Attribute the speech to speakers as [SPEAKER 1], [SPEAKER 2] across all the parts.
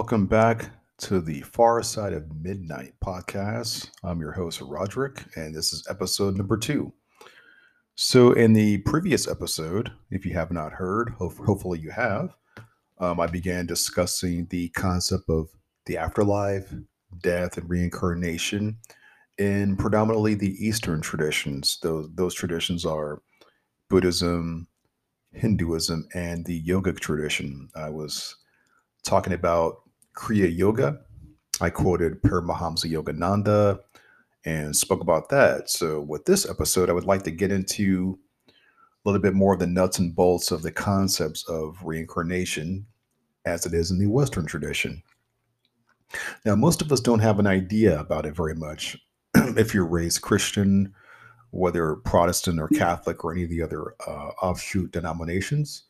[SPEAKER 1] Welcome back to the Far Side of Midnight podcast. I'm your host, Roderick, and this is episode number two. So, in the previous episode, if you have not heard, ho- hopefully you have, um, I began discussing the concept of the afterlife, death, and reincarnation in predominantly the Eastern traditions. Those, those traditions are Buddhism, Hinduism, and the yogic tradition. I was talking about Kriya Yoga. I quoted Paramahamsa Yogananda and spoke about that. So, with this episode, I would like to get into a little bit more of the nuts and bolts of the concepts of reincarnation as it is in the Western tradition. Now, most of us don't have an idea about it very much. if you're raised Christian, whether Protestant or Catholic or any of the other uh, offshoot denominations,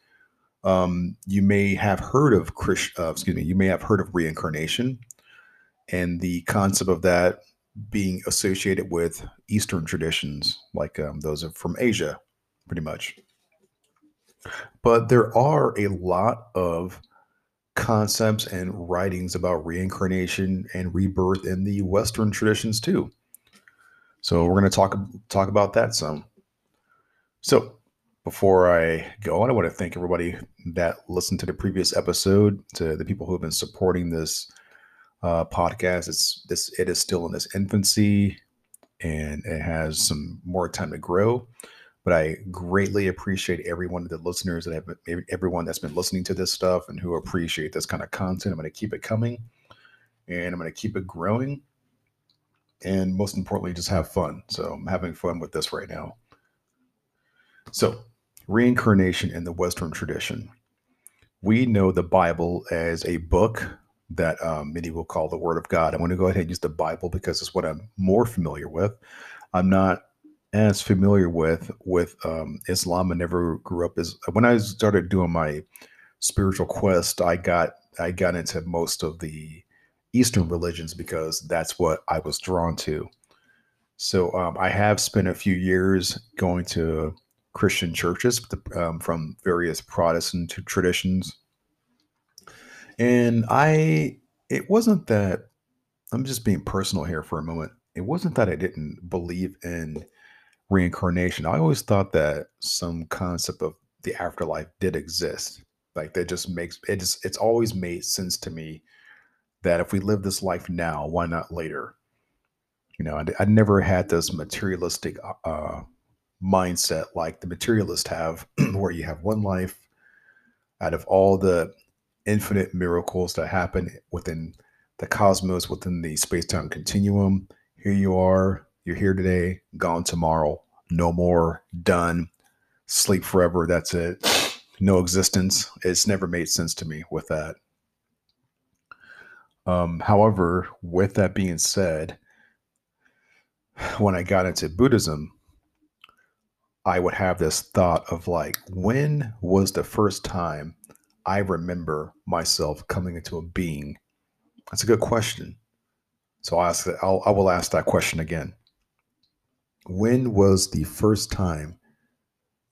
[SPEAKER 1] um, you may have heard of Christ, uh, excuse me, you may have heard of reincarnation and the concept of that being associated with Eastern traditions, like um, those from Asia, pretty much. But there are a lot of concepts and writings about reincarnation and rebirth in the Western traditions too. So we're going to talk talk about that some. So before I go on, I want to thank everybody that listened to the previous episode, to the people who have been supporting this uh, podcast. It's this it is still in its infancy, and it has some more time to grow. But I greatly appreciate every one of the listeners that have everyone that's been listening to this stuff and who appreciate this kind of content. I'm going to keep it coming, and I'm going to keep it growing, and most importantly, just have fun. So I'm having fun with this right now. So reincarnation in the Western tradition. We know the Bible as a book that um, many will call the Word of God. I'm going to go ahead and use the Bible because it's what I'm more familiar with. I'm not as familiar with with um, Islam. I never grew up as when I started doing my spiritual quest. I got I got into most of the Eastern religions because that's what I was drawn to. So um, I have spent a few years going to Christian churches um, from various Protestant traditions. And I, it wasn't that, I'm just being personal here for a moment. It wasn't that I didn't believe in reincarnation. I always thought that some concept of the afterlife did exist. Like that just makes it just, it's always made sense to me that if we live this life now, why not later? You know, I, I never had this materialistic uh, mindset like the materialists have, where you have one life out of all the infinite miracles that happen within the cosmos, within the space time continuum. Here you are, you're here today, gone tomorrow, no more, done, sleep forever, that's it, no existence. It's never made sense to me with that. Um, however, with that being said, when I got into Buddhism, I would have this thought of like, when was the first time I remember myself coming into a being? That's a good question. So I'll ask that, I'll, I will ask that question again. When was the first time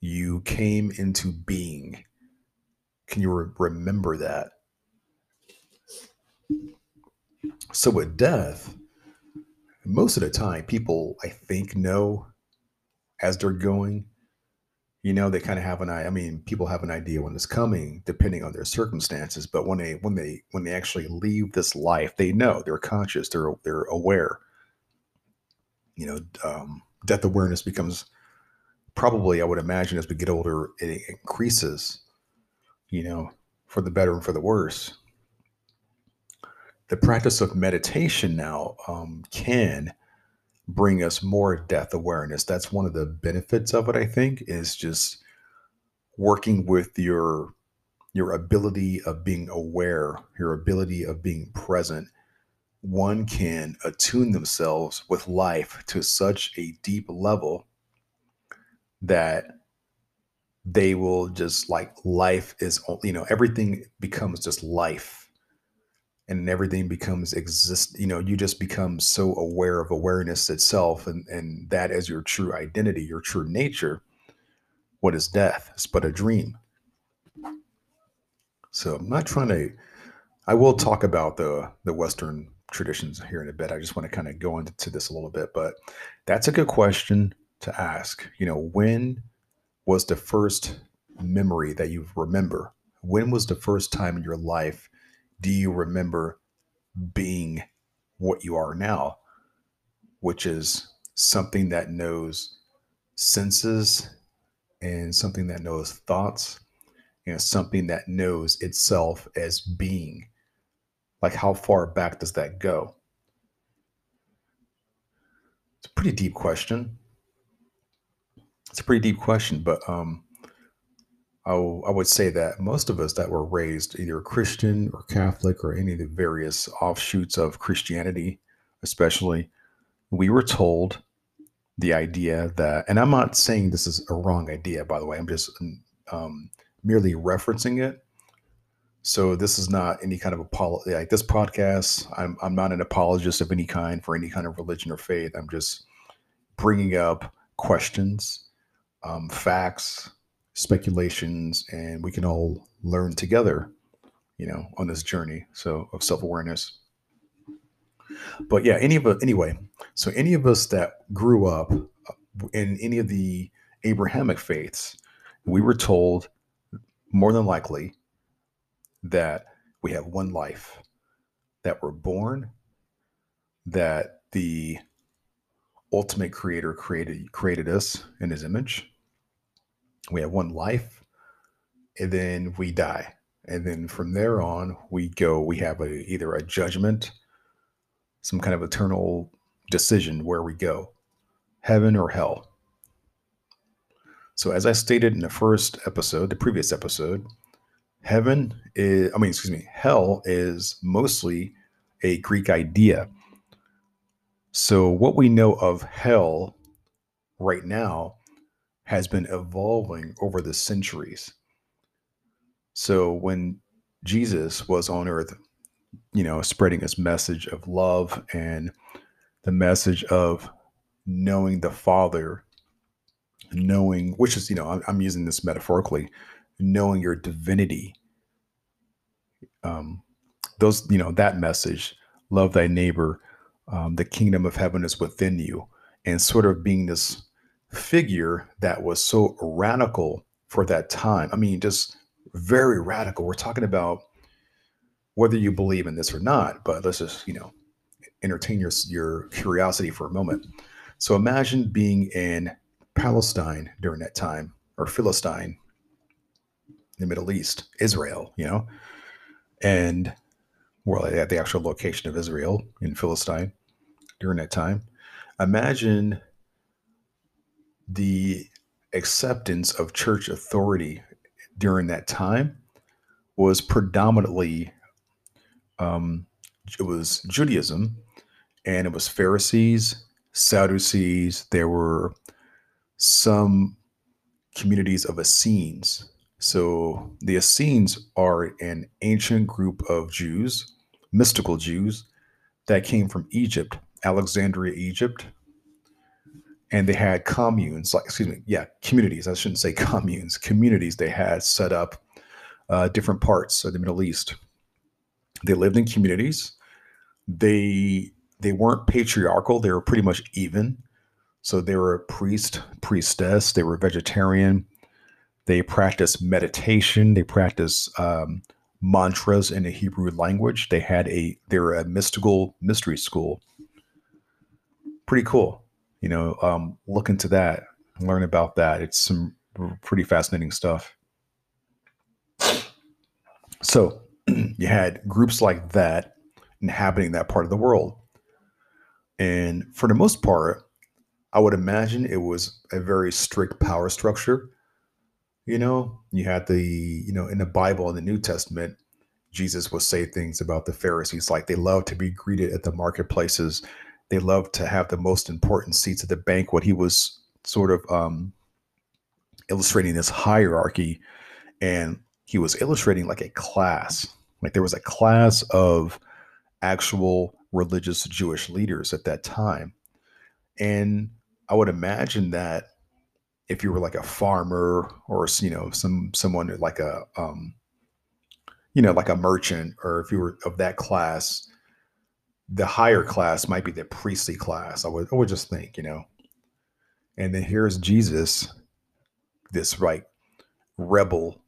[SPEAKER 1] you came into being? Can you re- remember that? So with death, most of the time, people I think know as they're going you know they kind of have an eye i mean people have an idea when it's coming depending on their circumstances but when they when they when they actually leave this life they know they're conscious they're they're aware. You know um, death awareness becomes probably i would imagine as we get older it increases you know for the better and for the worse. The practice of meditation now um, can bring us more death awareness. That's one of the benefits of it, I think, is just working with your your ability of being aware, your ability of being present. One can attune themselves with life to such a deep level that they will just like life is you know everything becomes just life and everything becomes exist you know you just become so aware of awareness itself and and that as your true identity your true nature what is death it's but a dream so i'm not trying to I will talk about the the Western traditions here in a bit. I just want to kind of go into this a little bit, but that's a good question to ask. You know, when was the first memory that you remember? When was the first time in your life do you remember being what you are now, which is something that knows senses and something that knows thoughts and something that knows itself as being? Like, how far back does that go? It's a pretty deep question. It's a pretty deep question, but um, I, I would say that most of us that were raised either Christian or Catholic or any of the various offshoots of Christianity, especially, we were told the idea that, and I'm not saying this is a wrong idea, by the way, I'm just um, merely referencing it. So this is not any kind of apology. Like this podcast, I'm I'm not an apologist of any kind for any kind of religion or faith. I'm just bringing up questions, um, facts, speculations, and we can all learn together, you know, on this journey. So of self awareness. But yeah, any of us, anyway. So any of us that grew up uh, in any of the Abrahamic faiths, we were told more than likely that we have one life, that we're born, that the ultimate creator created created us in his image we have one life and then we die. And then from there on we go we have a either a judgment some kind of eternal decision where we go heaven or hell. So as i stated in the first episode the previous episode heaven is i mean excuse me hell is mostly a greek idea. So what we know of hell right now has been evolving over the centuries. So when Jesus was on earth, you know, spreading his message of love and the message of knowing the Father, knowing, which is, you know, I'm, using this metaphorically, knowing your divinity. Um, those, you know, that message, love thy neighbor, um, the kingdom of heaven is within you, and sort of being this figure that was so radical for that time. I mean, just very radical. We're talking about whether you believe in this or not, but let's just, you know, entertain your, your curiosity for a moment. So imagine being in Palestine during that time, or Philistine, the Middle East, Israel, you know, and well, at the actual location of Israel in Philistine during that time. Imagine the acceptance of church authority during that time was predominantly um, it was Judaism and it was Pharisees, Sadducees. There were some communities of Essenes. So the Essenes are an ancient group of Jews, mystical Jews, that came from Egypt, Alexandria, Egypt, and they had communes like excuse me yeah communities i shouldn't say communes communities they had set up uh, different parts of the middle east. They lived in communities. They they weren't patriarchal. They were pretty much even. So they were a priest priestess. They were vegetarian. They practiced meditation. They practiced um, mantras in the hebrew language. They had a they were a mystical mystery school. Pretty cool you know, um, look into that, learn about that. It's some pretty fascinating stuff. So you had groups like that inhabiting that part of the world. And for the most part, I would imagine it was a very strict power structure. You know, you had the, you know, in the Bible, in the New Testament, Jesus would say things about the Pharisees like they love to be greeted at the marketplaces they loved to have the most important seats at the banquet. He was sort of um, illustrating this hierarchy, and he was illustrating like a class. Like there was a class of actual religious Jewish leaders at that time, and I would imagine that if you were like a farmer or you know some someone like a um, you know, like a merchant, or if you were of that class, the higher class might be the priestly class. I would, I would just think, you know. And then here's Jesus, this right rebel,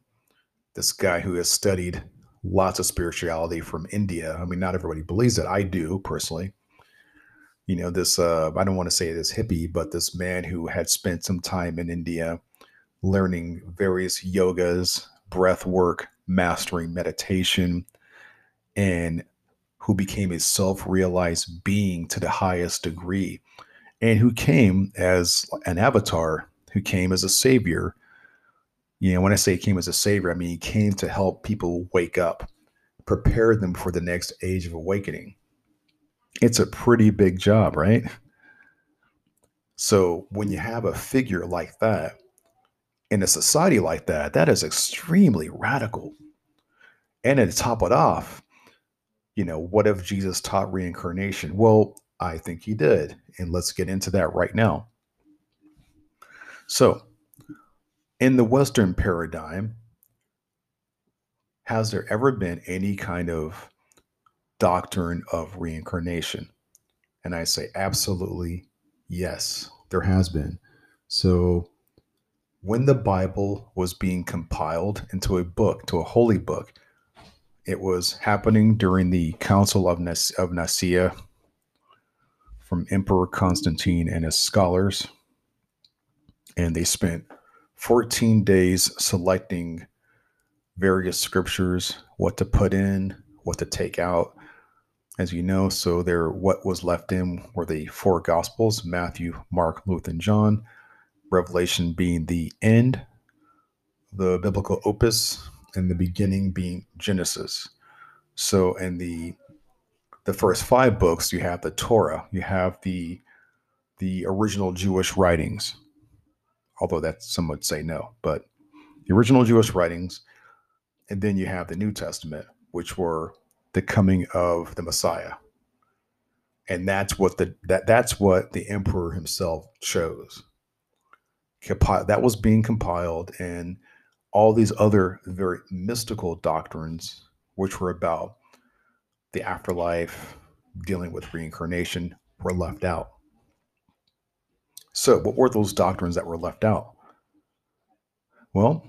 [SPEAKER 1] this guy who has studied lots of spirituality from India. I mean, not everybody believes it. I do personally. You know, this, uh, I don't want to say this hippie, but this man who had spent some time in India learning various yogas, breath work, mastering meditation, and who became a self realized being to the highest degree, and who came as an avatar, who came as a savior. You know, when I say came as a savior, I mean he came to help people wake up, prepare them for the next age of awakening. It's a pretty big job, right? So when you have a figure like that, in a society like that, that is extremely radical. And to top it off, you know, what if Jesus taught reincarnation? Well, I think he did. And let's get into that right now. So, in the Western paradigm, has there ever been any kind of doctrine of reincarnation? And I say, absolutely yes, there has been. So, when the Bible was being compiled into a book, to a holy book, it was happening during the Council of, Nice- of Nicaea from Emperor Constantine and his scholars. And they spent 14 days selecting various scriptures, what to put in, what to take out. As you know, so there what was left in were the four gospels, Matthew, Mark, Luke, and John Revelation being the end, the biblical opus, and the beginning being Genesis. So in the the first five books, you have the Torah, you have the the original Jewish writings, although that some would say no, but the original Jewish writings, and then you have the New Testament, which were the coming of the Messiah. And that's what the that that's what the emperor himself chose that was being compiled and all these other very mystical doctrines which were about the afterlife dealing with reincarnation were left out. So what were those doctrines that were left out? Well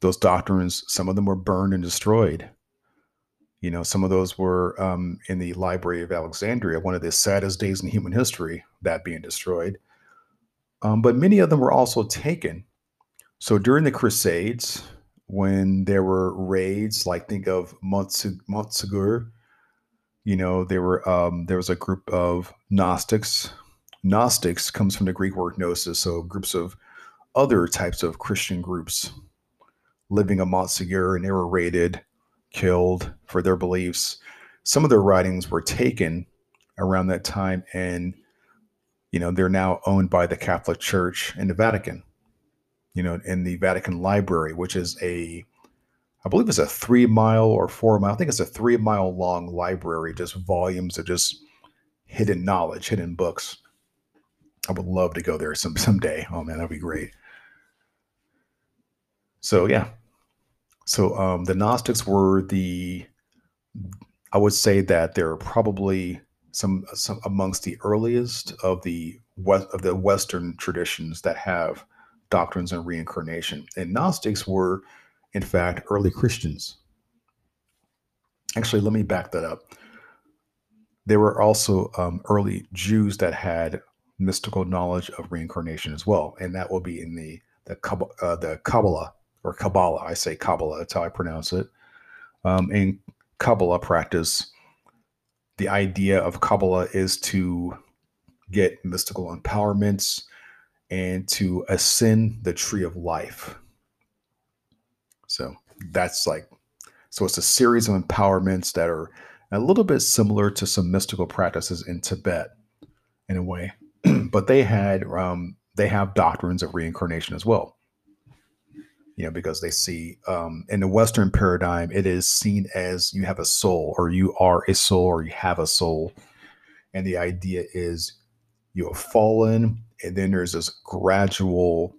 [SPEAKER 1] those doctrines some of them were burned and destroyed. You know some of those were um, in the library of alexandria one of the saddest days in human history that being destroyed. Um, but many of them were also taken. So during the Crusades, when there were raids, like think of Montsegur, you know, there were um, there was a group of Gnostics. Gnostics comes from the Greek word gnosis, so groups of other types of Christian groups living in Montsegur, and they were raided, killed for their beliefs. Some of their writings were taken around that time and you know, they're now owned by the Catholic Church and the Vatican, you know, in the Vatican Library, which is a, I believe it's a three mile or four mile, I think it's a three mile long library, just volumes of just hidden knowledge, hidden books. I would love to go there some someday. Oh man, that'd be great. So yeah. So um, the Gnostics were the I would say that they're probably some, some amongst the earliest of the west, of the Western traditions that have doctrines on reincarnation. And Gnostics were, in fact, early Christians. Actually, let me back that up. There were also um, early Jews that had mystical knowledge of reincarnation as well, and that will be in the the, uh, the Kabbalah or Kabbalah. I say Kabbalah. That's how I pronounce it. Um, in Kabbalah practice, the idea of Kabbalah is to get mystical empowerments and to ascend the tree of life. So that's like, so it's a series of empowerments that are a little bit similar to some mystical practices in Tibet in a way, but they had, um, they have doctrines of reincarnation as well you know, because they see um, in the Western paradigm, it is seen as you have a soul, or you are a soul, or you have a soul. And the idea is you have fallen, and then there's this gradual,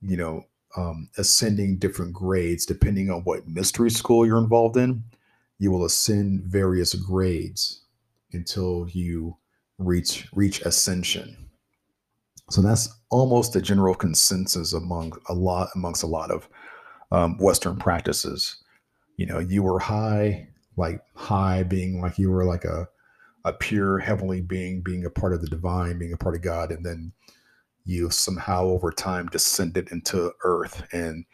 [SPEAKER 1] you know, um, ascending different grades depending on what mystery school you're involved in. You will ascend various grades until you reach reach ascension. So that's almost the general consensus among a lot amongst a lot of um, Western practices. You know, you were high, like high being like you were like a a pure heavenly being, being a part of the divine, being a part of God, and then you somehow over time descended into earth. And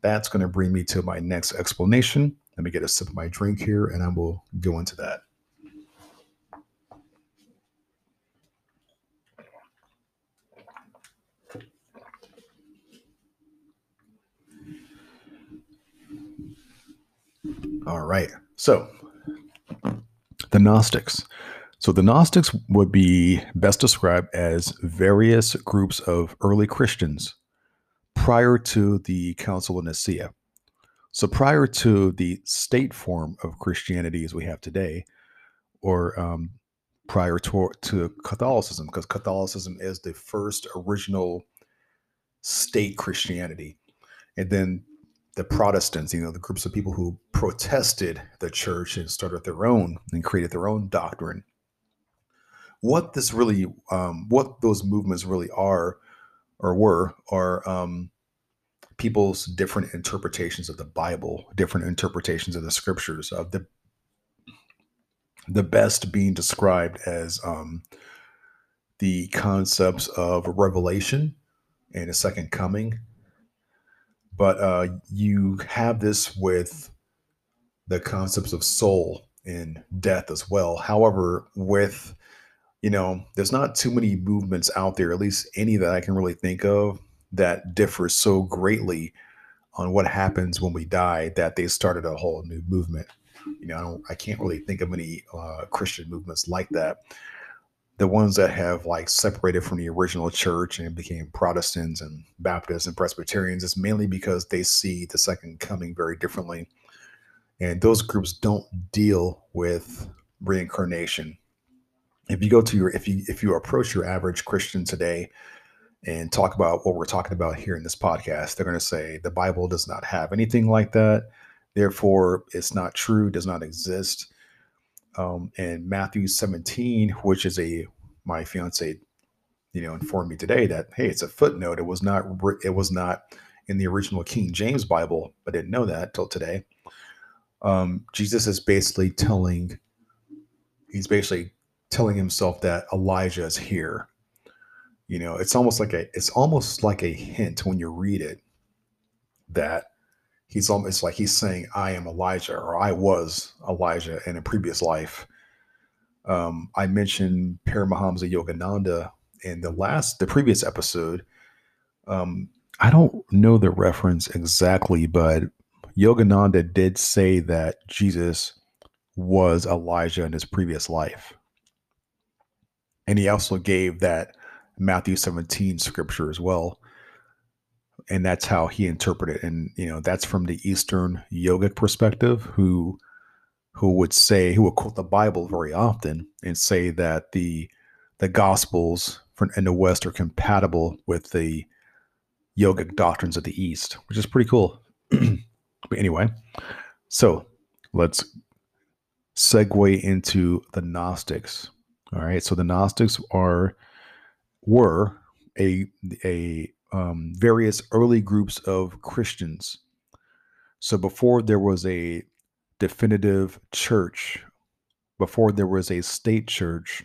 [SPEAKER 1] that's going to bring me to my next explanation. Let me get a sip of my drink here and I will go into that. All right. So, the Gnostics. So the Gnostics would be best described as various groups of early Christians prior to the Council of Nicaea. So prior to the state form of Christianity as we have today, or um, prior to, to Catholicism, because Catholicism is the first original state Christianity. And then the Protestants, you know, the groups of people who protested the church and started their own and created their own doctrine what this really, um, what those movements really are or were, are um, people's different interpretations of the Bible, different interpretations of the scriptures, of the the best being described as um, the concepts of revelation and a second coming. But uh, you have this with the concepts of soul and death as well. However, with you know, there's not too many movements out there, at least any that I can really think of, that differ so greatly on what happens when we die that they started a whole new movement. You know, I, don't, I can't really think of any uh, Christian movements like that. The ones that have like separated from the original church and became Protestants and Baptists and Presbyterians is mainly because they see the second coming very differently. And those groups don't deal with reincarnation if you go to your if you if you approach your average Christian today and talk about what we're talking about here in this podcast, they're going to say the Bible does not have anything like that. Therefore, it's not true, does not exist. Um, and Matthew 17, which is a my fiance, you know, informed me today that hey, it's a footnote. It was not it was not in the original King James Bible, I didn't know that till today. Um, Jesus is basically telling, he's basically telling himself that Elijah is here. You know, it's almost like a it's almost like a hint when you read it that he's almost like he's saying, I am Elijah or I was Elijah in a previous life. Um, I mentioned Paramahamsa Yogananda in the last the previous episode. Um, I don't know the reference exactly, but Yogananda did say that Jesus was Elijah in his previous life. And he also gave that Matthew 17 scripture as well. And that's how he interpreted. And, you know, that's from the Eastern yogic perspective, who who would say, who would quote the Bible very often and say that the the gospels in the West are compatible with the yogic doctrines of the East, which is pretty cool. but anyway, so let's segue into the Gnostics. All right. So the Gnostics are were a a um, various early groups of Christians. So before there was a definitive church, before there was a state church,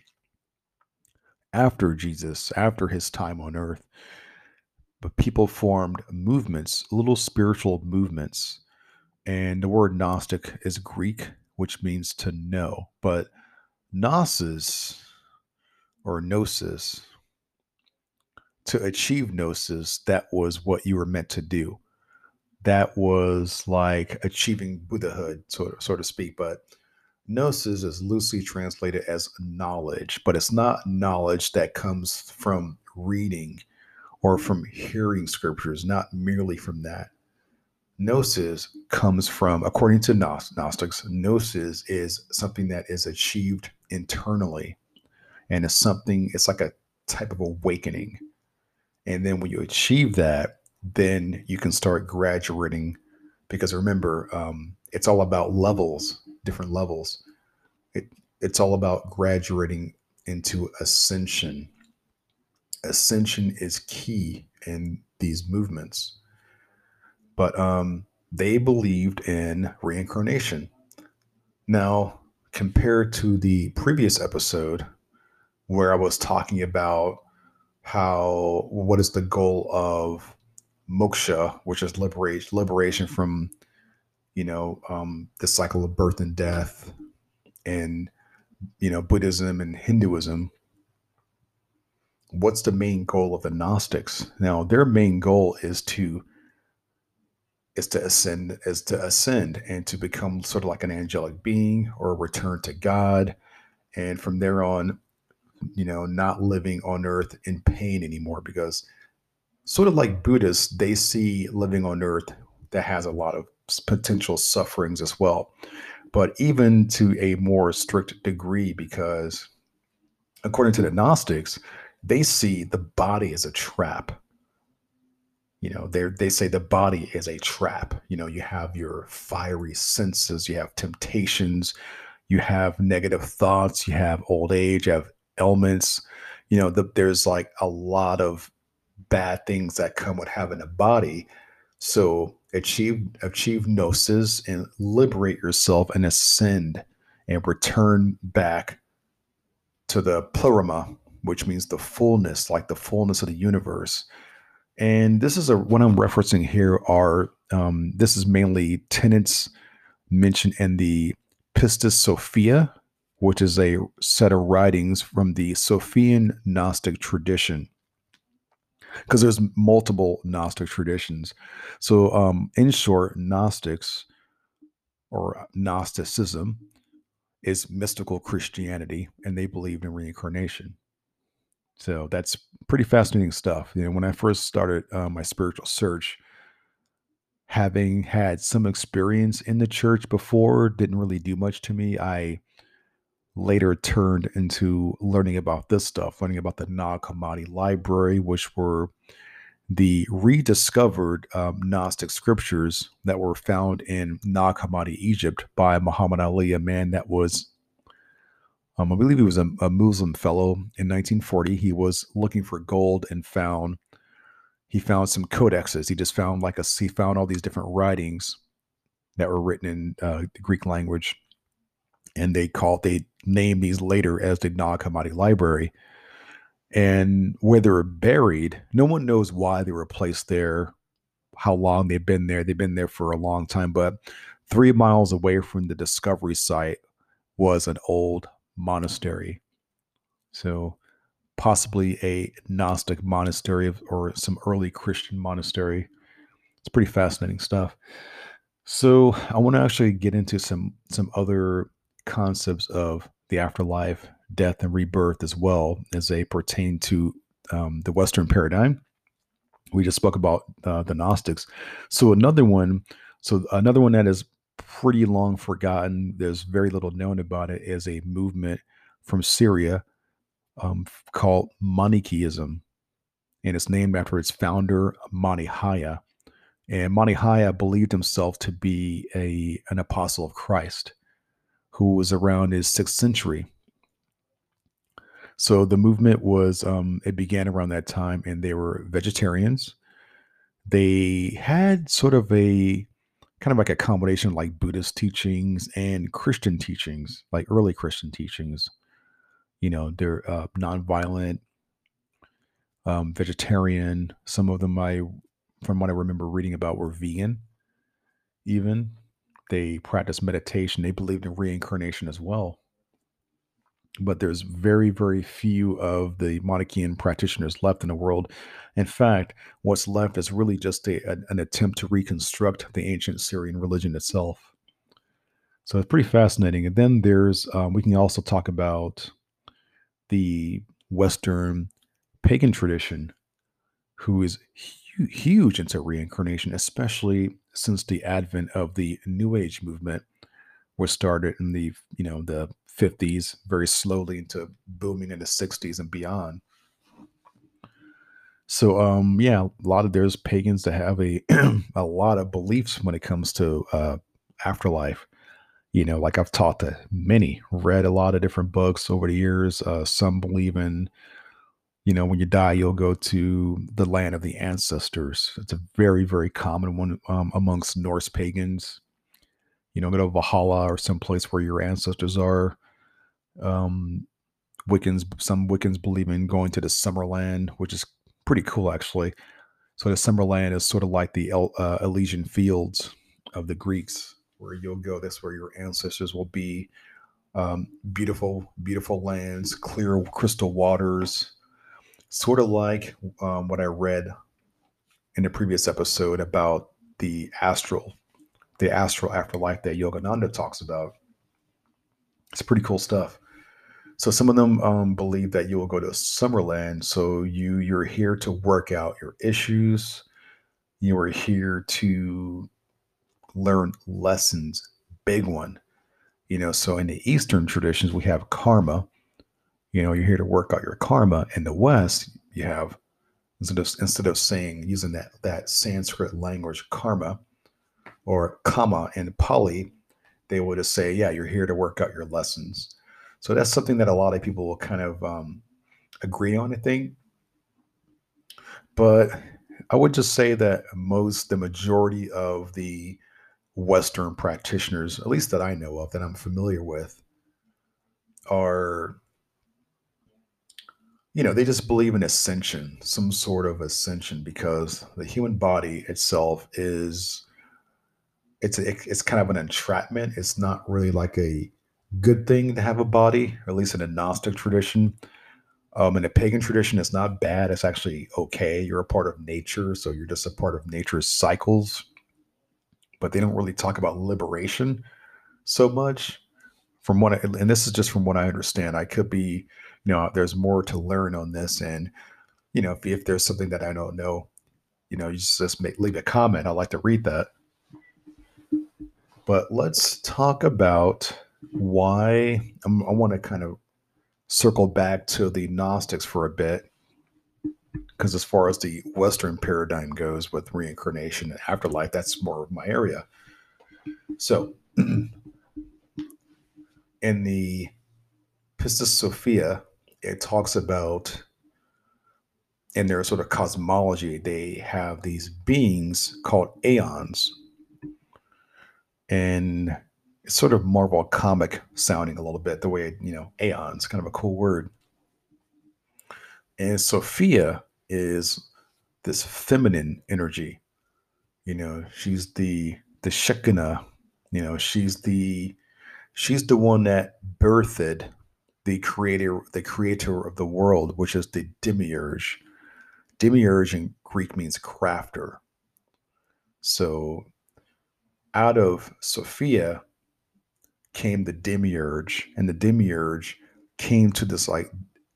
[SPEAKER 1] after Jesus, after his time on earth, but people formed movements, little spiritual movements. And the word Gnostic is Greek, which means to know. But gnosis or gnosis to achieve gnosis that was what you were meant to do. That was like achieving buddhahood so, so to speak but gnosis is loosely translated as knowledge but it's not knowledge that comes from reading or from hearing scriptures not merely from that. Gnosis comes from, according to Gnostics, Gnosis is something that is achieved internally. And it's something, it's like a type of awakening. And then when you achieve that, then you can start graduating because remember um, it's all about levels different levels it, it's all about graduating into ascension ascension is key in these movements but um, they believed in reincarnation now compared to the previous episode where i was talking about how what is the goal of moksha, which is liberation, liberation from, you know, um, the cycle of birth and death, and you know, Buddhism and Hinduism. What's the main goal of the Gnostics? Now, their main goal is to is to ascend, is to ascend and to become sort of like an angelic being or return to God, and from there on, you know, not living on earth in pain anymore because sort of like Buddhists, they see living on earth that has a lot of potential sufferings as well. But even to a more strict degree, because according to the Gnostics, they see the body as a trap. You know, they they say the body is a trap. You know, you have your fiery senses, you have temptations, you have negative thoughts, you have old age, you have ailments. You know, the, there's like a lot of bad things that come with having a body. So achieve achieve gnosis and liberate yourself and ascend and return back to the pleroma, which means the fullness, like the fullness of the universe. And this is a what I'm referencing here are um, this is mainly tenants mentioned in the Pistis Sophia, which is a set of writings from the Sophian Gnostic tradition because there's multiple Gnostic traditions. So, um, in short, Gnostics or Gnosticism is mystical Christianity, and they believed in reincarnation. So that's pretty fascinating stuff. You know, when I first started uh, my spiritual search, having had some experience in the church before didn't really do much to me. I later turned into learning about this stuff, learning about the Nag Hammadi library, which were the rediscovered um, Gnostic scriptures that were found in Nag Hammadi, Egypt, by Muhammad Ali, a man that was, um, I believe he was a, a Muslim fellow in 1940. He was looking for gold and found he found some codexes. He just found like a he found all these different writings that were written in uh, the Greek language and they called they named these later as the Nag Hammadi Library. And where they were buried, no one knows why they were placed there, how long they've been there. They've been there for a long time, but three miles away from the discovery site was an old monastery. So possibly a Gnostic monastery or some early Christian monastery. It's pretty fascinating stuff. So I want to actually get into some some other concepts of the afterlife, death, and rebirth as well as they pertain to um, the Western paradigm. We just spoke about uh, the Gnostics. So another one, so another one that is pretty long forgotten. There's very little known about it. as a movement from Syria um, called Manichaeism, and it's named after its founder Manichaea. And Manichaea believed himself to be a an apostle of Christ who was around his sixth century. So the movement was, um, it began around that time, and they were vegetarians. They had sort of a kind of like a combination of like Buddhist teachings and Christian teachings, like early Christian teachings. You know, they're uh, nonviolent, um, vegetarian. Some of them, I, from what I remember reading about, were vegan, even. They practiced meditation. They believed in reincarnation as well. But there's very, very few of the Manichaean practitioners left in the world. In fact, what's left is really just a, an attempt to reconstruct the ancient Syrian religion itself. So it's pretty fascinating. And then there's, um, we can also talk about the Western pagan tradition, who is hu- huge into reincarnation, especially since the advent of the New Age movement was started in the you know the 50s, very slowly into booming in the 60s and beyond. So um yeah, a lot of there's pagans that have a a lot of beliefs when it comes to uh afterlife. You know, like I've taught to many, read a lot of different books over the years. Uh some believe in, you know, when you die, you'll go to the land of the ancestors. It's a very, very common one um, amongst Norse pagans. You know, go to Valhalla or some place where your ancestors are. Um, Wiccans, some Wiccans believe in going to the Summerland, which is pretty cool actually. So the Summerland is sort of like the El, uh, Elysian Fields of the Greeks, where you'll go. That's where your ancestors will be. Um, beautiful, beautiful lands, clear crystal waters, sort of like um, what I read in the previous episode about the astral, the astral afterlife that Yogananda talks about. It's pretty cool stuff. So some of them um, believe that you will go to Summerland. So you you're here to work out your issues. You are here to learn lessons. Big one, you know. So in the Eastern traditions, we have karma. You know, you're here to work out your karma. In the West, you have instead of instead of saying using that that Sanskrit language karma or kama in Pali, they would just say, yeah, you're here to work out your lessons. So that's something that a lot of people will kind of um, agree on, I think. But I would just say that most, the majority of the Western practitioners, at least that I know of, that I'm familiar with, are, you know, they just believe in ascension, some sort of ascension, because the human body itself is, it's a, it's kind of an entrapment. It's not really like a good thing to have a body, or at least in a Gnostic tradition. Um, in a pagan tradition, it's not bad. It's actually okay. You're a part of nature, so you're just a part of nature's cycles. But they don't really talk about liberation so much. From what, I, and this is just from what I understand. I could be, you know, there's more to learn on this, and you know, if, if there's something that I don't know, you know, you just make, leave a comment. I'd like to read that. But let's talk about why I'm, i want to kind of circle back to the Gnostics for a bit, because as far as the Western paradigm goes with reincarnation and afterlife, that's more of my area. So, in the Pistis Sophia, it talks about in their sort of cosmology, they have these beings called aeons. And it's sort of Marvel comic sounding a little bit, the way, you know, Aeon's kind of a cool word. And Sophia is this feminine energy. You know, she's the the Shekinah, you know, she's the she's the one that birthed the creator the creator of the world, which is the demiurge. Demiurge in Greek means crafter. So out of Sophia, came the demiurge, and the demiurge came to this like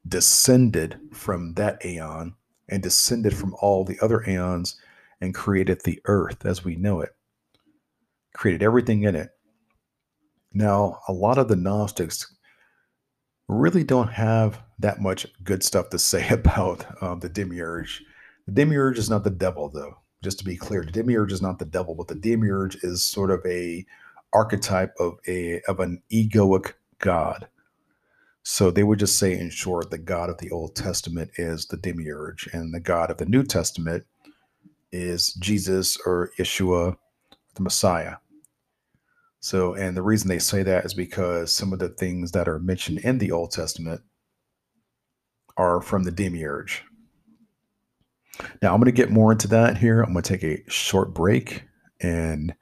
[SPEAKER 1] descended from that aeon and descended from all the other aeons and created the earth as we know it, created everything in it. Now, a lot of the Gnostics really don't have that much good stuff to say about um, the demiurge. The demiurge is not the devil, though. Just to be clear, the demiurge is not the devil, but the demiurge is sort of a archetype of a of an egoic God. So they would just say, in short, the God of the Old Testament is the demiurge, and the God of the New Testament is Jesus or Yeshua, the Messiah. So, and the reason they say that is because some of the things that are mentioned in the Old Testament are from the demiurge. Now, I'm going to get more into that here. I'm going to take a short break and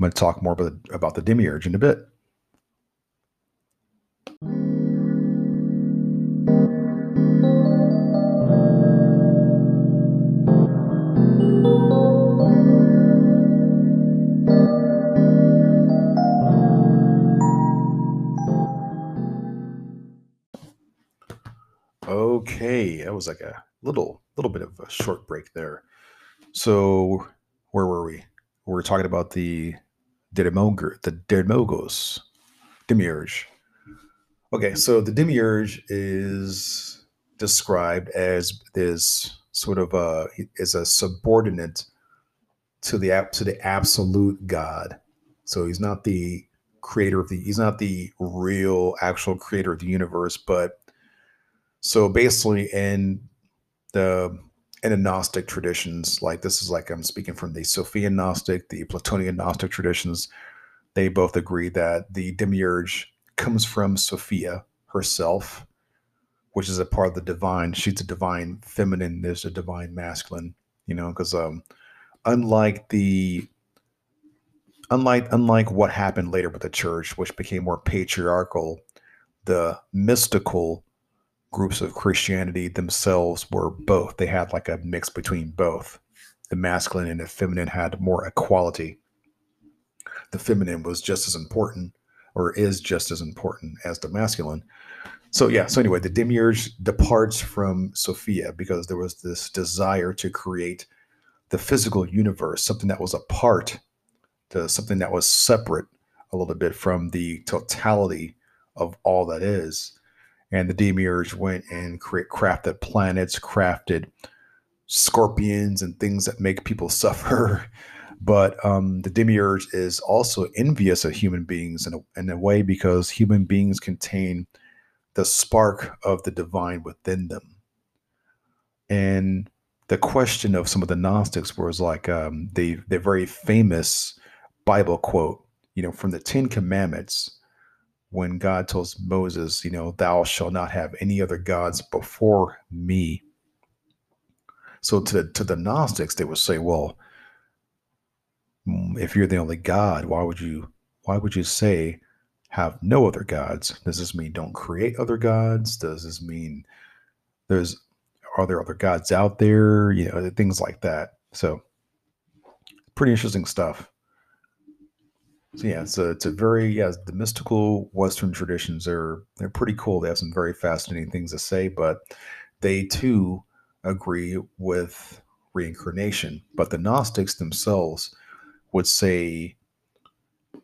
[SPEAKER 1] I'm going to talk more about, about the demiurge in a bit. Okay, that was like a little little bit of a short break there. So where were we? We we're talking about the Dermoger, the Dermogos, Demiurge. Okay, so the Demiurge is described as this sort of a is a subordinate to the to the absolute God. So he's not the creator of the he's not the real actual creator of the universe, but so basically in the in the Gnostic traditions, like this is like I'm speaking from the Sophian Gnostic, the Platonian Gnostic traditions, they both agree that the demiurge comes from Sophia herself, which is a part of the divine. She's a divine feminine, there's a divine masculine, you know, because um unlike the unlike unlike what happened later with the church, which became more patriarchal, the mystical groups of Christianity themselves were both. They had like a mix between both. The masculine and the feminine had more equality. The feminine was just as important, or is just as important as the masculine. So yeah. So anyway, the demiurge departs from Sophia because there was this desire to create the physical universe, something that was apart, to something that was separate a little bit from the totality of all that is. And the demiurge went and create, crafted planets, crafted scorpions and things that make people suffer. But um, the demiurge is also envious of human beings in a, in a way because human beings contain the spark of the divine within them. And the question of some of the Gnostics was like um, the the very famous Bible quote, you know, from the Ten Commandments, when God tells Moses, you know, "Thou shalt not have any other gods before me." So to to the Gnostics, they would say, "Well, mm, if you're the only God, why would you why would you say have no other gods? Does this mean don't create other gods? Does this mean there's are there other gods out there? You know, things like that. So pretty interesting stuff. So yeah, it's a it's a very yeah the mystical Western traditions are they're pretty cool. They have some very fascinating things to say, but they too agree with reincarnation. But the Gnostics themselves would say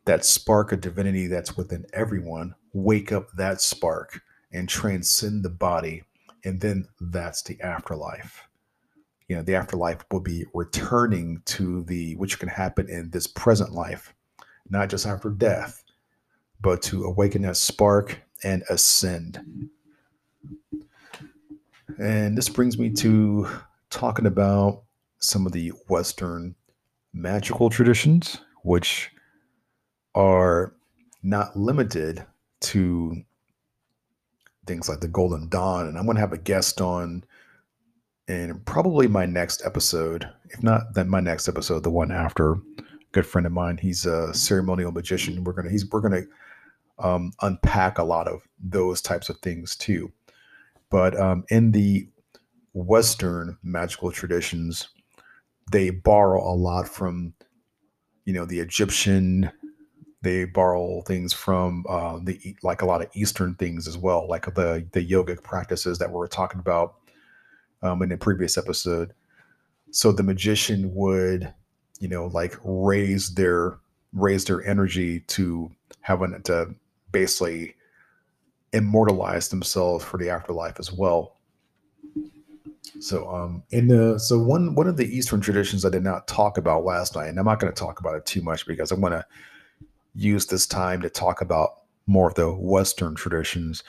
[SPEAKER 1] that spark of divinity that's within everyone, wake up that spark and transcend the body and then that's the afterlife you know the afterlife will be returning to the which can happen in this present life not just after death but to awaken that spark and ascend and this brings me to talking about some of the western magical traditions which are not limited to things like the Golden Dawn. And I'm going to have a guest on in probably my next episode, if not then my next episode, the one after. Good friend of mine, he's a ceremonial magician. We're gonna he's we're gonna um, unpack a lot of those types of things too. But um, in the Western magical traditions, they borrow a lot from, you know, the Egyptian they borrow things from uh, the like a lot of Eastern things as well, like the the yogic practices that we were talking about um, in the previous episode. So the magician would, you know, like raise their raise their energy to having to basically immortalize themselves for the afterlife as well. So um in the so one one of the Eastern traditions I did not talk about last night, and I'm not going to talk about it too much because I want to use this time to talk about more of the Western traditions.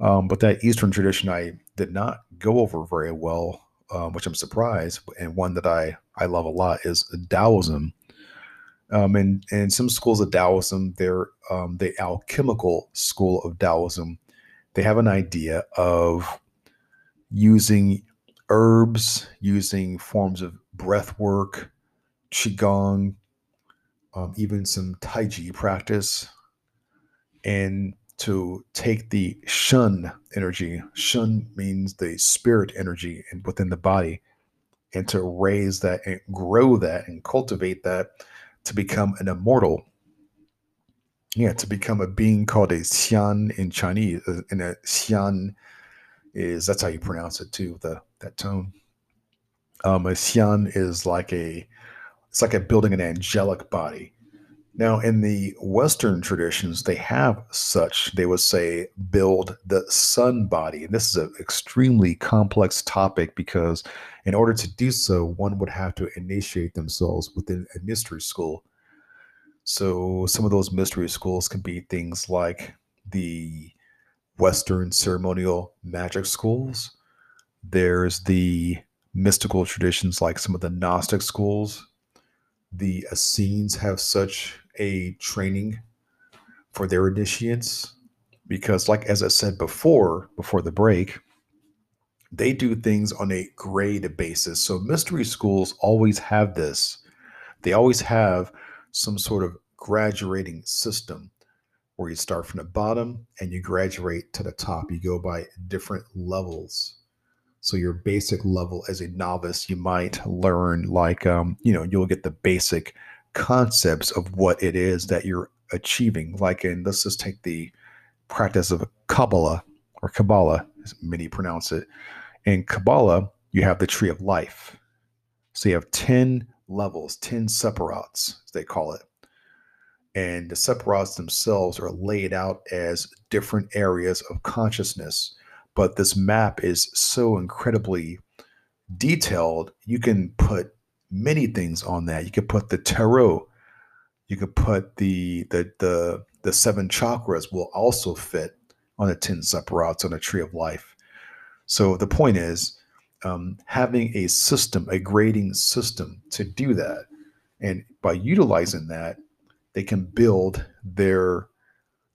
[SPEAKER 1] Um, but that Eastern tradition I did not go over very well, um, which I'm surprised. And one that I, I love a lot is Taoism. Um, and, and some schools of Taoism, they're um, the alchemical school of Taoism. They have an idea of using herbs, using forms of breath work, qigong, um, even some Tai Chi practice, and to take the shen energy. Shen means the spirit energy within the body, and to raise that and grow that and cultivate that to become an immortal. Yeah, to become a being called a xian in Chinese, uh, and a xian is that's how you pronounce it too. The that tone. Um, a xian is like a it's like a building an angelic body. Now, in the Western traditions, they have such, they would say, build the sun body. And This is an extremely complex topic because, in order to do so, one would have to initiate themselves within a mystery school. So, some of those mystery schools can be things like the Western ceremonial magic schools. There's the mystical traditions like some of the Gnostic schools. The Essenes have such a training for their initiates because, like as I said before, before the break, they do things on a grade basis. So mystery schools always have this. They always have some sort of graduating system where you start from the bottom and you graduate to the top. You go by different levels. So your basic level as a novice, you might learn like um, you know, you'll get the basic concepts of what it is that you're achieving. Like in let's just take the practice of Kabbalah or Kabbalah, as many pronounce it. In Kabbalah, you have the tree of life. So you have 10 levels, 10 sephirot, as they call it. And the sephirot themselves are laid out as different areas of consciousness. But this map is so incredibly detailed, you can put many things on that. You could put the tarot. You could put the the the the seven chakras will also fit on the ten sephirot on a tree of life. So the point is um, having a system, a grading system to do that, and by utilizing that, they can build their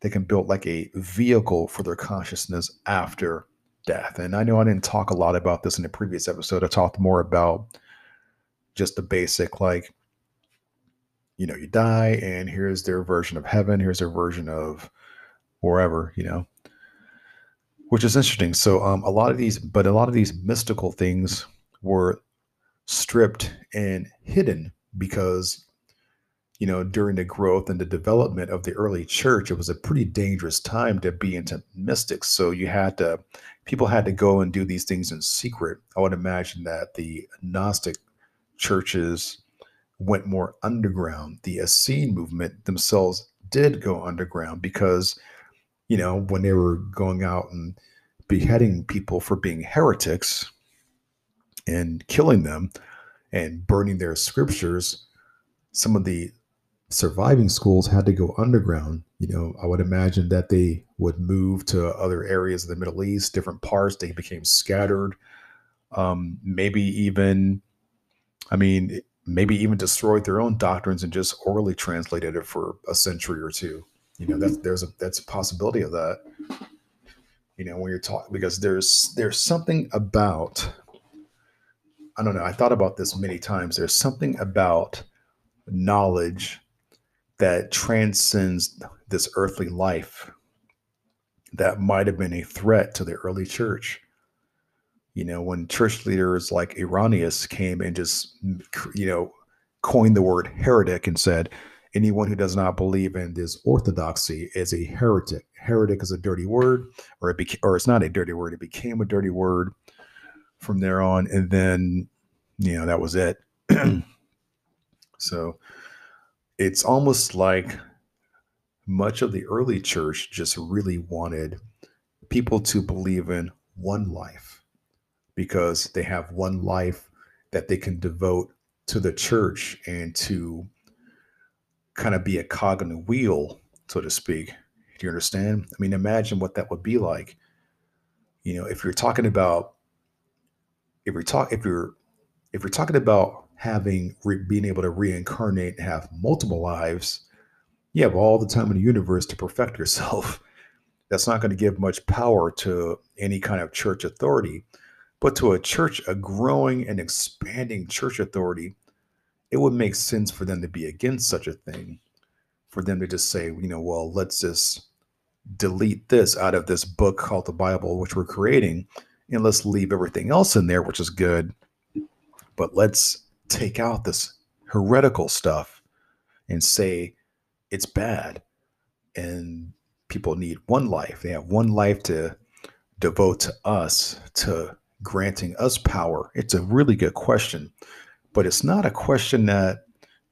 [SPEAKER 1] they can build like a vehicle for their consciousness after death. And I know I didn't talk a lot about this in the previous episode. I talked more about just the basic like you know you die and here's their version of heaven here's their version of wherever you know which is interesting. So um, a lot of these but a lot of these mystical things were stripped and hidden because you know during the growth and the development of the early church it was a pretty dangerous time to be into mystics. So you had to people had to go and do these things in secret. I would imagine that the gnostic churches went more underground. The Essene movement themselves did go underground because, you know, when they were going out and beheading people for being heretics and killing them and burning their scriptures, some of the surviving schools had to go underground. You know, I would imagine that they would move to other areas of the Middle East, different parts. They became scattered. Um, maybe even I mean, maybe even destroyed their own doctrines and just orally translated it for a century or two. You know, that's there's a that's a possibility of that. You know, when you're talking because there's there's something about I don't know, I thought about this many times. There's something about knowledge that transcends this earthly life that might have been a threat to the early church you know, when church leaders like Irenaeus came and just, you know, coined the word heretic and said, anyone who does not believe in this orthodoxy is a heretic. Heretic is a dirty word, or it beca- or it's not a dirty word. It became a dirty word from there on, and then, you know, that was it. so it's almost like much of the early church just really wanted people to believe in one life because they have one life that they can devote to the church and to kind of be a cog in the wheel, so to speak. Do you understand? I mean, imagine what that would be like. You know, if you're talking about, if you're talk, if you're, if you're talking about having re- being able to reincarnate and have multiple lives, you have all the time in the universe to perfect yourself. That's not going to give much power to any kind of church authority but to a church, a growing and expanding church authority, it would make sense for them to be against such a thing, for them to just say, you know, well, let's just delete this out of this book called the Bible, which we're creating, and let's leave everything else in there, which is good. But let's take out this heretical stuff and say it's bad. And people need one life. They have one life to devote to us, to granting us power? It's a really good question, but it's not a question that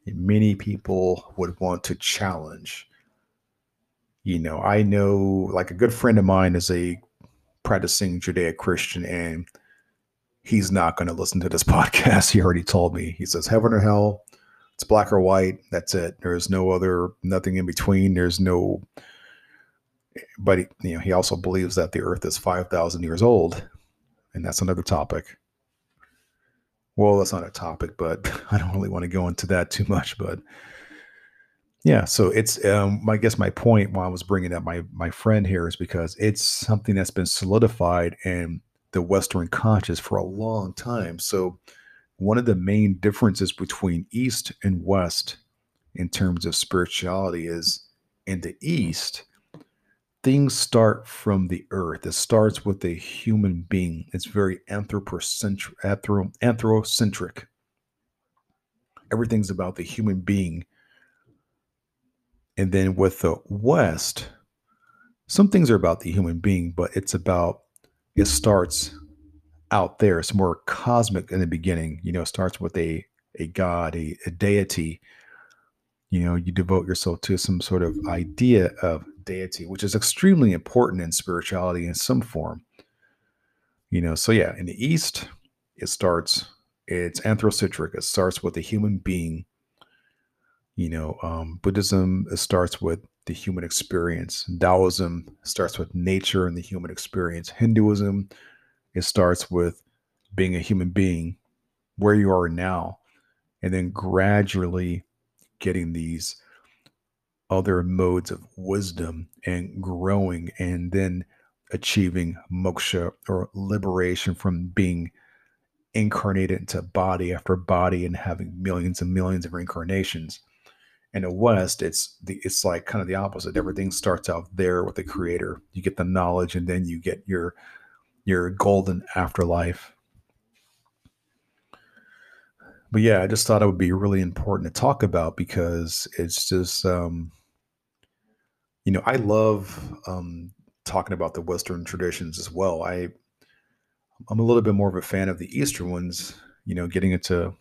[SPEAKER 1] many people would want to challenge. You know, I know like a good friend of mine is a practicing Judeo Christian, and he's not going to listen to this podcast. He already told me. He says, Heaven or hell, it's black or white. That's it. There's no other, nothing in between. There's no, but he, you know, he also believes that the earth is 5,000 years old. And that's another topic. Well, that's not a topic, but I don't really want to go into that too much. But yeah, so it's um, I guess my point why I was bringing up my my friend here is because it's something that's been solidified in the Western conscious for a long time. So one of the main differences between East and West in terms of spirituality is in the East, things start from the earth. It starts with a human being. It's very anthropocentric. Anthro, anthrocentric. Everything's about the human being. And then with the West, some things are about the human being, but it's about, it starts out there. It's more cosmic in the beginning. You know, it starts with a, a God, a, a deity. You know, you devote yourself to some sort of idea of deity, which is extremely important in spirituality in some form. You know, so yeah, in the East, it starts, it's anthrocentric. It starts with the human being. You know, um, Buddhism starts with the human experience. Taoism starts with nature and the human experience. Hinduism, it starts with being a human being, where you are now, and then gradually getting these other modes of wisdom and growing and then achieving moksha or liberation from being incarnated into body after body and having millions and millions of incarnations. In the West, it's the it's like kind of the opposite. Everything starts out there with the creator. You get the knowledge and then you get your your golden afterlife. But yeah, I just thought it would be really important to talk about because it's just um you know, I love um, talking about the Western traditions as well. I I'm a little bit more of a fan of the Eastern ones. You know, getting into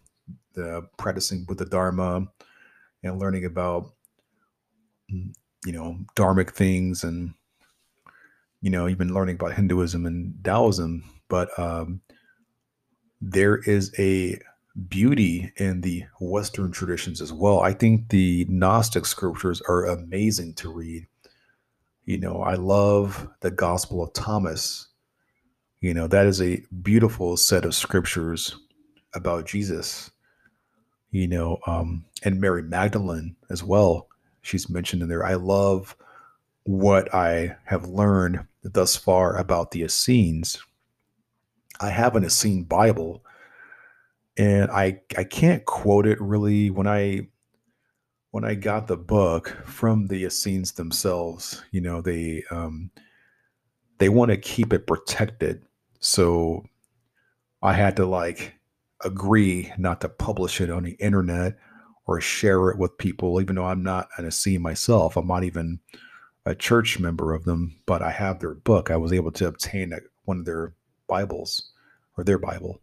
[SPEAKER 1] the practicing the Dharma and learning about mm, you know dharmic things and you know even learning about Hinduism and Taoism. But um, there is a beauty in the Western traditions as well. I think the Gnostic scriptures are amazing to read. You know, I love the Gospel of Thomas. You know, that is a beautiful set of scriptures about Jesus. You know, um, and Mary Magdalene as well. She's mentioned in there. I love what I have learned thus far about the Essenes. I have an Essene Bible, and I I can't quote it really when I when I got the book from the Essenes themselves, you know, they um, they want to keep it protected. So I had to like agree not to publish it on the internet or share it with people, even though I'm not an Essene myself. I'm not even a church member of them, but I have their book. I was able to obtain one of their Bibles or their Bible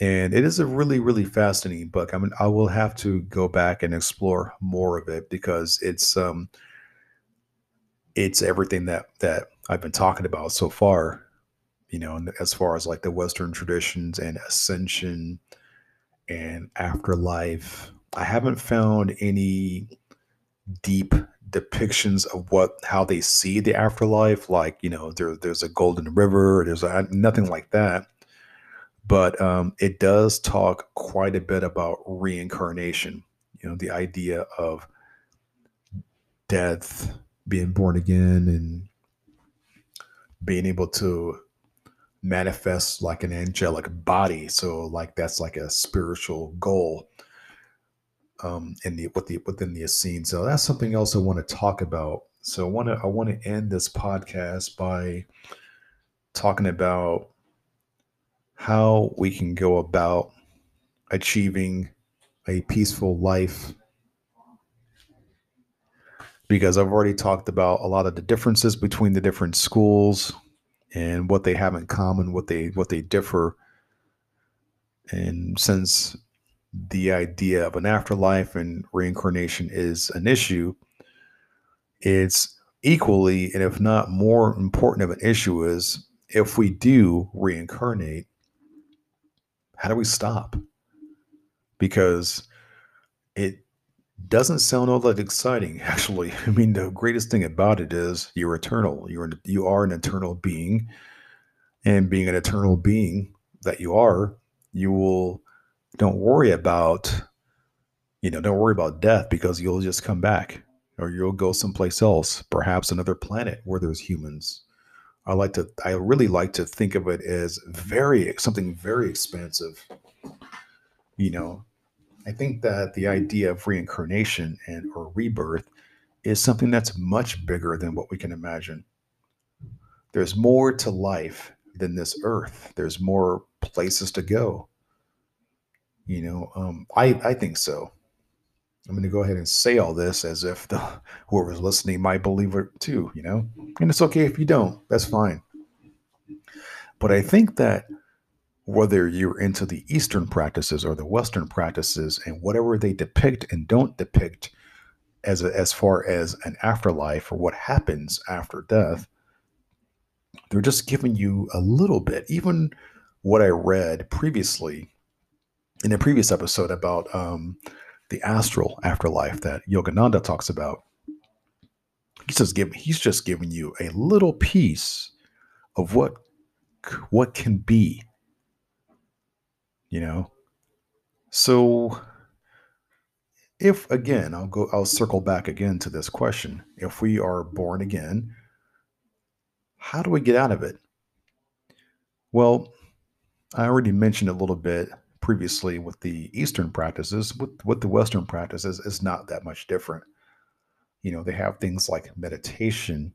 [SPEAKER 1] and it is a really really fascinating book. I mean i will have to go back and explore more of it because it's um it's everything that that i've been talking about so far you know as far as like the western traditions and ascension and afterlife. I haven't found any deep depictions of what how they see the afterlife like you know there, there's a golden river there's a, nothing like that but um, it does talk quite a bit about reincarnation. You know, the idea of death, being born again, and being able to manifest like an angelic body. So, like that's like a spiritual goal um, in the, with the within the Essene. So that's something else I want to talk about. So I want to I want to end this podcast by talking about how we can go about achieving a peaceful life because I've already talked about a lot of the differences between the different schools and what they have in common, what they what they differ. And since the idea of an afterlife and reincarnation is an issue, it's equally, and if not more important of an issue, is if we do reincarnate, how do we stop? Because it doesn't sound all that exciting, actually. I mean, the greatest thing about it is you're eternal. You're an, you are an eternal being, and being an eternal being that you are, you will don't worry about you know don't worry about death because you'll just come back or you'll go someplace else, perhaps another planet where there's humans. I like to I really like to think of it as very something very expansive. You know, I think that the idea of reincarnation and or rebirth is something that's much bigger than what we can imagine. There's more to life than this earth. There's more places to go. You know, um, I I think so. I'm going to go ahead and say all this as if the whoever's listening might believe it too, you know? And it's okay if you don't. That's fine. But I think that whether you're into the Eastern practices or the Western practices and whatever they depict and don't depict as a, as far as an afterlife or what happens after death, they're just giving you a little bit. Even what I read previously in a previous episode about um, the astral afterlife that Yogananda talks about. He's just giving he's just giving you a little piece of what what can be. You know? So if again, I'll go I'll circle back again to this question. If we are born again, how do we get out of it? Well, I already mentioned a little bit previously with the Eastern practices, with, with the Western practices, is not that much different. You know, they have things like meditation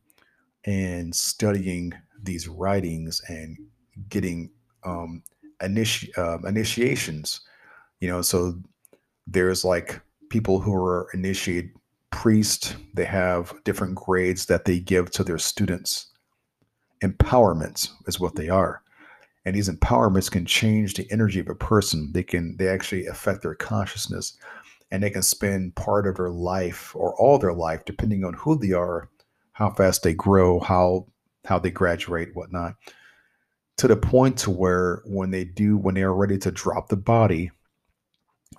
[SPEAKER 1] and studying these writings and getting um, initi- uh, initiations. You know, so there's like people who are initiated priests, they have different grades that they give to their students. Empowerments is what they are and these empowerments can change the energy of a person. They can they actually affect their consciousness and they can spend part of their life or all their life depending on who they are how fast they grow how how they graduate whatnot to the point to where when they do when they are ready to drop the body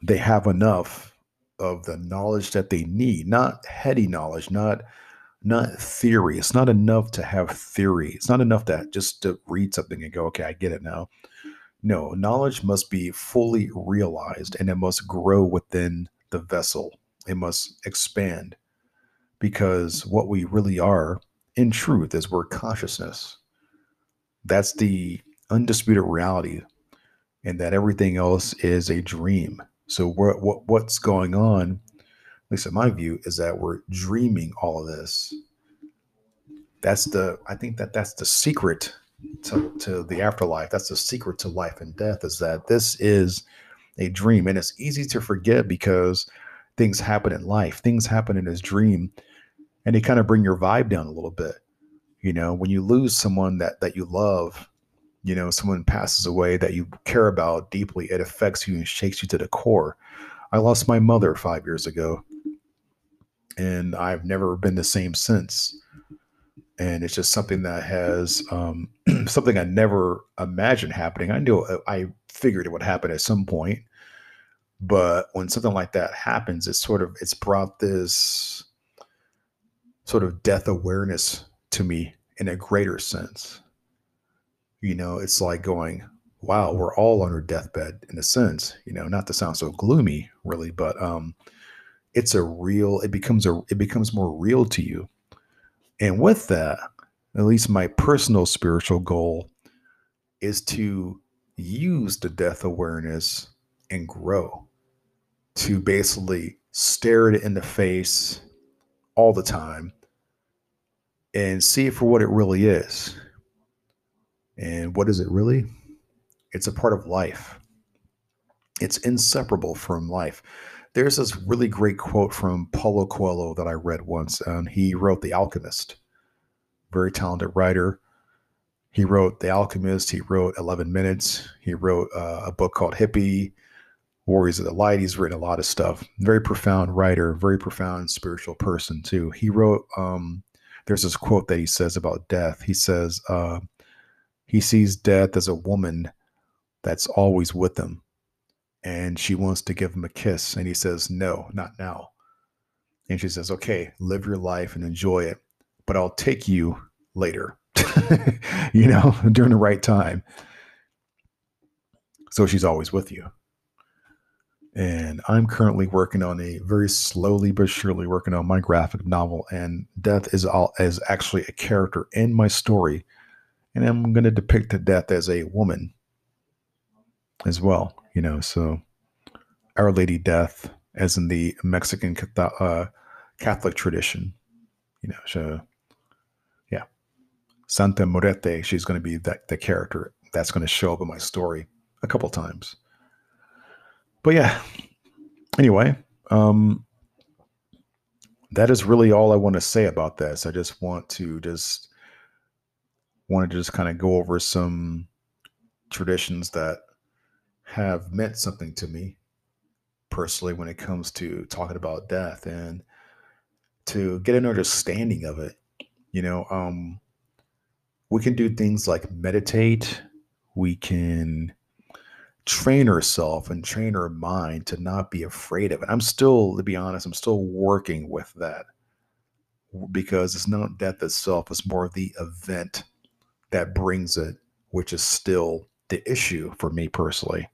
[SPEAKER 1] they have enough of the knowledge that they need not heady knowledge not not theory. It's not enough to have theory. It's not enough that just to read something and go, okay, I get it now. No, knowledge must be fully realized and it must grow within the vessel. It must expand because what we really are in truth is we're consciousness. That's the undisputed reality, and that everything else is a dream. So, what, what what's going on at least in my view, is that we're dreaming all of this. That's the, I think that that's the secret to, to the afterlife. That's the secret to life and death is that this is a dream. And it's easy to forget because things happen in life, things happen in this dream, and they kind of bring your vibe down a little bit. You know, when you lose someone that that you love, you know, someone passes away that you care about deeply, it affects you and shakes you to the core. I lost my mother five years ago and I've never been the same since. And it's just something that has um, something I never imagined happening. I knew uh, I figured it would happen at some point, but when something like that happens, it's sort of it's brought this sort of death awareness to me in a greater sense. You know, it's like going, wow, we're all on our deathbed in a sense, you know, not to sound so gloomy really, but um, it's a real it becomes a it becomes more real to you. And with that at least my personal spiritual goal is to use the death awareness and grow to basically stare it in the face all the time and see it for what it really is. And what is it really? It's a part of life. It's inseparable from life there's this really great quote from Paulo Coelho that I read once, and he wrote The Alchemist. Very talented writer. He wrote The Alchemist. He wrote 11 Minutes. He wrote uh, a book called Hippie, Warriors of the Light. He's written a lot of stuff. Very profound writer, very profound spiritual person too. He wrote. Um, there's this quote that he says about death. He says uh, he sees death as a woman that's always with him, and she wants to give him a kiss, and he says, "No, not now." And she says, "Okay, live your life and enjoy it, but I'll take you later." you know, during the right time. So she's always with you and I'm currently working on a very slowly but surely working on my graphic novel. And death is all is actually a character in my story, and I'm going to depict death as a woman as well. You know, so Our Lady Death, as in the Mexican uh, Catholic tradition. You know, so yeah, Santa Muerte. She's going to be that the character that's going to show up in my story a couple times but yeah, anyway, um, that is really all I want to say about this. I just want to just want to just kind of go over some traditions that have meant something to me personally when it comes to talking about death and to get an understanding of it. You know, um, we can do things like meditate. We can train herself and train our mind to not be afraid of it. I'm still, to be honest, I'm still working with that because it's not death itself, it's more the event that brings it, which is still the issue for me personally.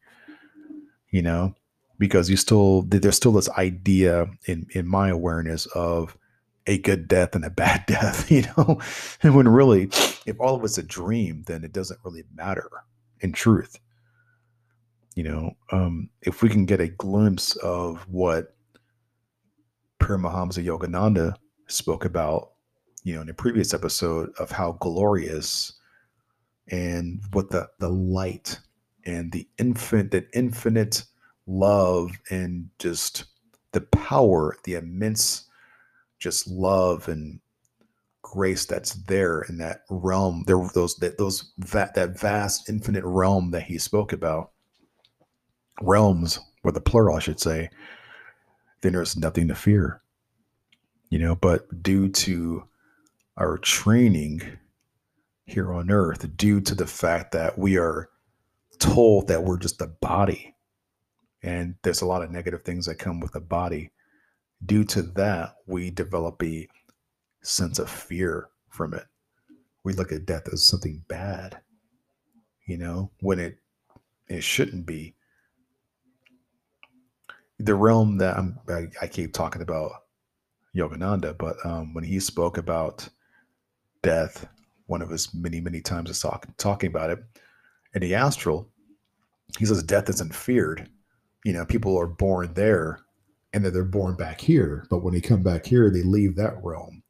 [SPEAKER 1] You know, because you still there's still this idea in in my awareness of a good death and a bad death, you know? And when really, if all of it's a dream, then it doesn't really matter in truth you know, um, if we can get a glimpse of what Paramahamsa Yogananda spoke about, you know, in a previous episode of how glorious and what the the light and the infinite that infinite love and just the power, the immense just love and grace that's there in that realm, there those that those that that vast infinite realm that he spoke about realms, or the plural, I should say, then there's nothing to fear. You know, but due to our training here on earth, due to the fact that we are told that we're just a body, and there's a lot of negative things that come with a body, due to that, we develop a sense of fear from it. We look at death as something bad, you know, when it it shouldn't be. The realm that I'm, I, I keep talking about Yogananda, but um, when he spoke about death, one of his many, many times of talk, talking about it, in the astral, he says death isn't feared. You know, people are born there and then they're born back here. But when they come back here, they leave that realm.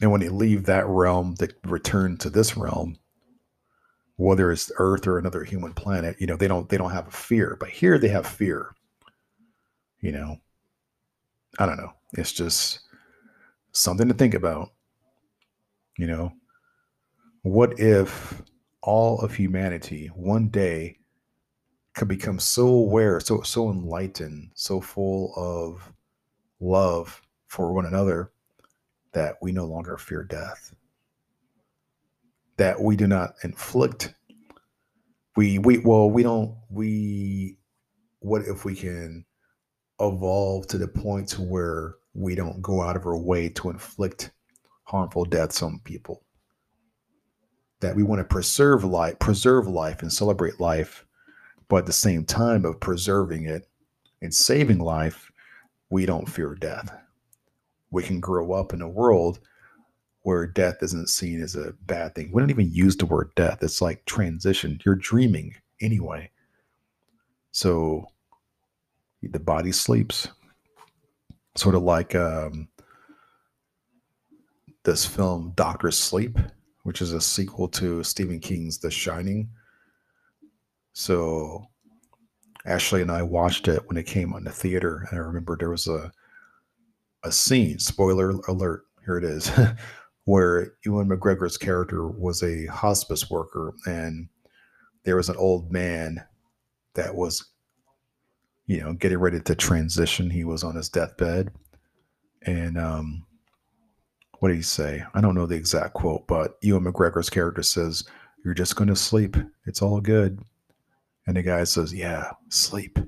[SPEAKER 1] And when they leave that realm, they return to this realm whether it's Earth or another human planet, you know, they don't they don't have a fear. But here they have fear. You know, I don't know. It's just something to think about. You know, what if all of humanity one day could become so aware, so so enlightened, so full of love for one another that we no longer fear death? that we do not inflict. We we well we don't we what if we can evolve to the point to where we don't go out of our way to inflict harmful deaths on people that we want to preserve life preserve life and celebrate life but at the same time of preserving it and saving life we don't fear death we can grow up in a world where death isn't seen as a bad thing. We don't even use the word death. It's like transition. You're dreaming anyway. So the body sleeps. Sort of like um, this film, Doctor Sleep, which is a sequel to Stephen King's The Shining. So Ashley and I watched it when it came on the theater. And I remember there was a a scene, spoiler alert, here it is, where Ewan McGregor's character was a hospice worker and there was an old man that was, you know, getting ready to transition. He was on his deathbed. And um, what did he say? I don't know the exact quote, but Ewan McGregor's character says, You're just going to sleep. It's all good. And the guy says, Yeah, sleep.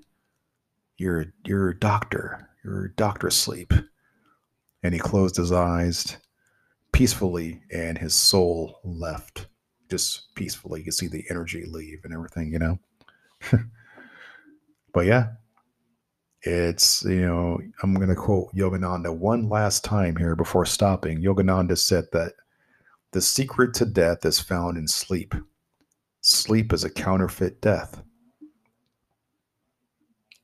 [SPEAKER 1] You're, you're a doctor. You're a doctor sleep. And he closed his eyes peacefully, and his soul left just peacefully. You can see the energy leave and everything, you know? but yeah, it's, you know, I'm going to quote Yogananda one last time here before stopping. Yogananda said that the secret to death is found in sleep. Sleep is a counterfeit death.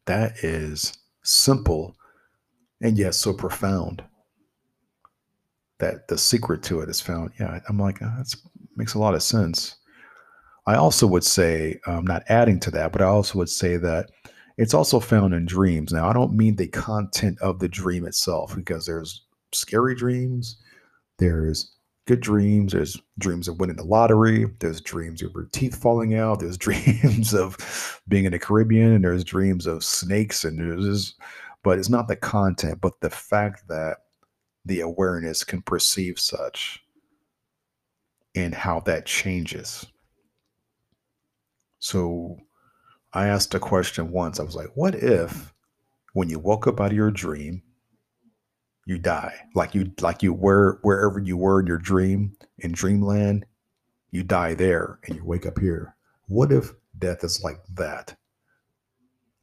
[SPEAKER 1] That is simple and yet so profound that the secret to it is found. Yeah, I'm like, oh, that makes a lot of sense. I also would say, I'm um, not adding to that, but I also would say that it's also found in dreams. Now, I don't mean the content of the dream itself, because there's scary dreams, there's good dreams, there's dreams of winning the lottery, there's dreams of your teeth falling out, there's dreams of being in the Caribbean, and there's dreams of snakes, and there's, but it's not the content, but the fact that the awareness can perceive such and how that changes. So I asked a question once. I was like, what if when you woke up out of your dream, you die? Like you like you were wherever you were in your dream, in dreamland, you die there and you wake up here. What if death is like that?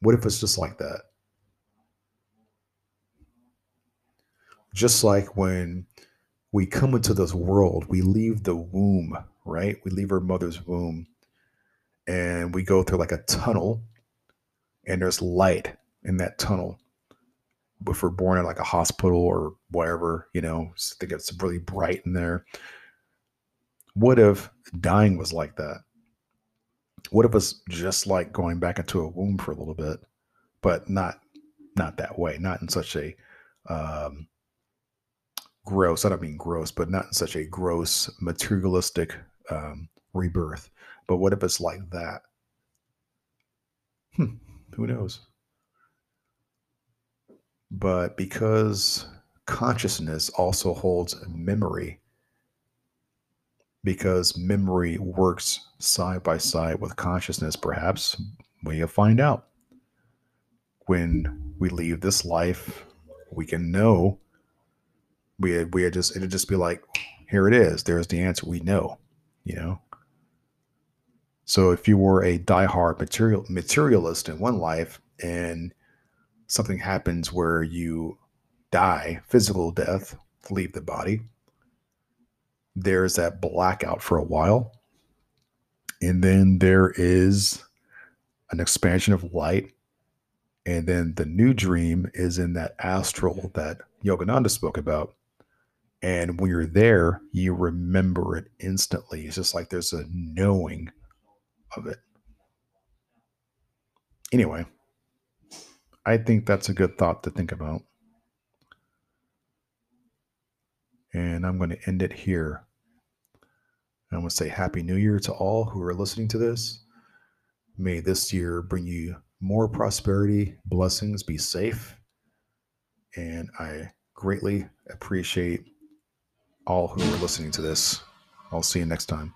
[SPEAKER 1] What if it's just like that? just like when we come into this world, we leave the womb, right? We leave our mother's womb and we go through like a tunnel and there's light in that tunnel. If we're born in like a hospital or whatever, you know, think it's really bright in there. What if dying was like that? What if it's just like going back into a womb for a little bit, but not not that way, not in such a um, gross. I don't mean gross, but not in such a gross materialistic um, rebirth. But what if it's like that? Hmm, who knows? But because consciousness also holds memory, because memory works side by side with consciousness, perhaps we'll find out. When we leave this life, we can know we we just it'd just be like, here it is. There's the answer. We know, you know. So if you were a diehard material materialist in one life and something happens where you die, physical death, leave the body, there's that blackout for a while. And then there is an expansion of light. And then the new dream is in that astral that Yogananda spoke about. And when you're there, you remember it instantly. It's just like there's a knowing of it. Anyway, I think that's a good thought to think about. And I'm going to end it here. I'm going to say Happy New Year to all who are listening to this. May this year bring you more prosperity, blessings, be safe. And I greatly appreciate all who are listening to this. I'll see you next time.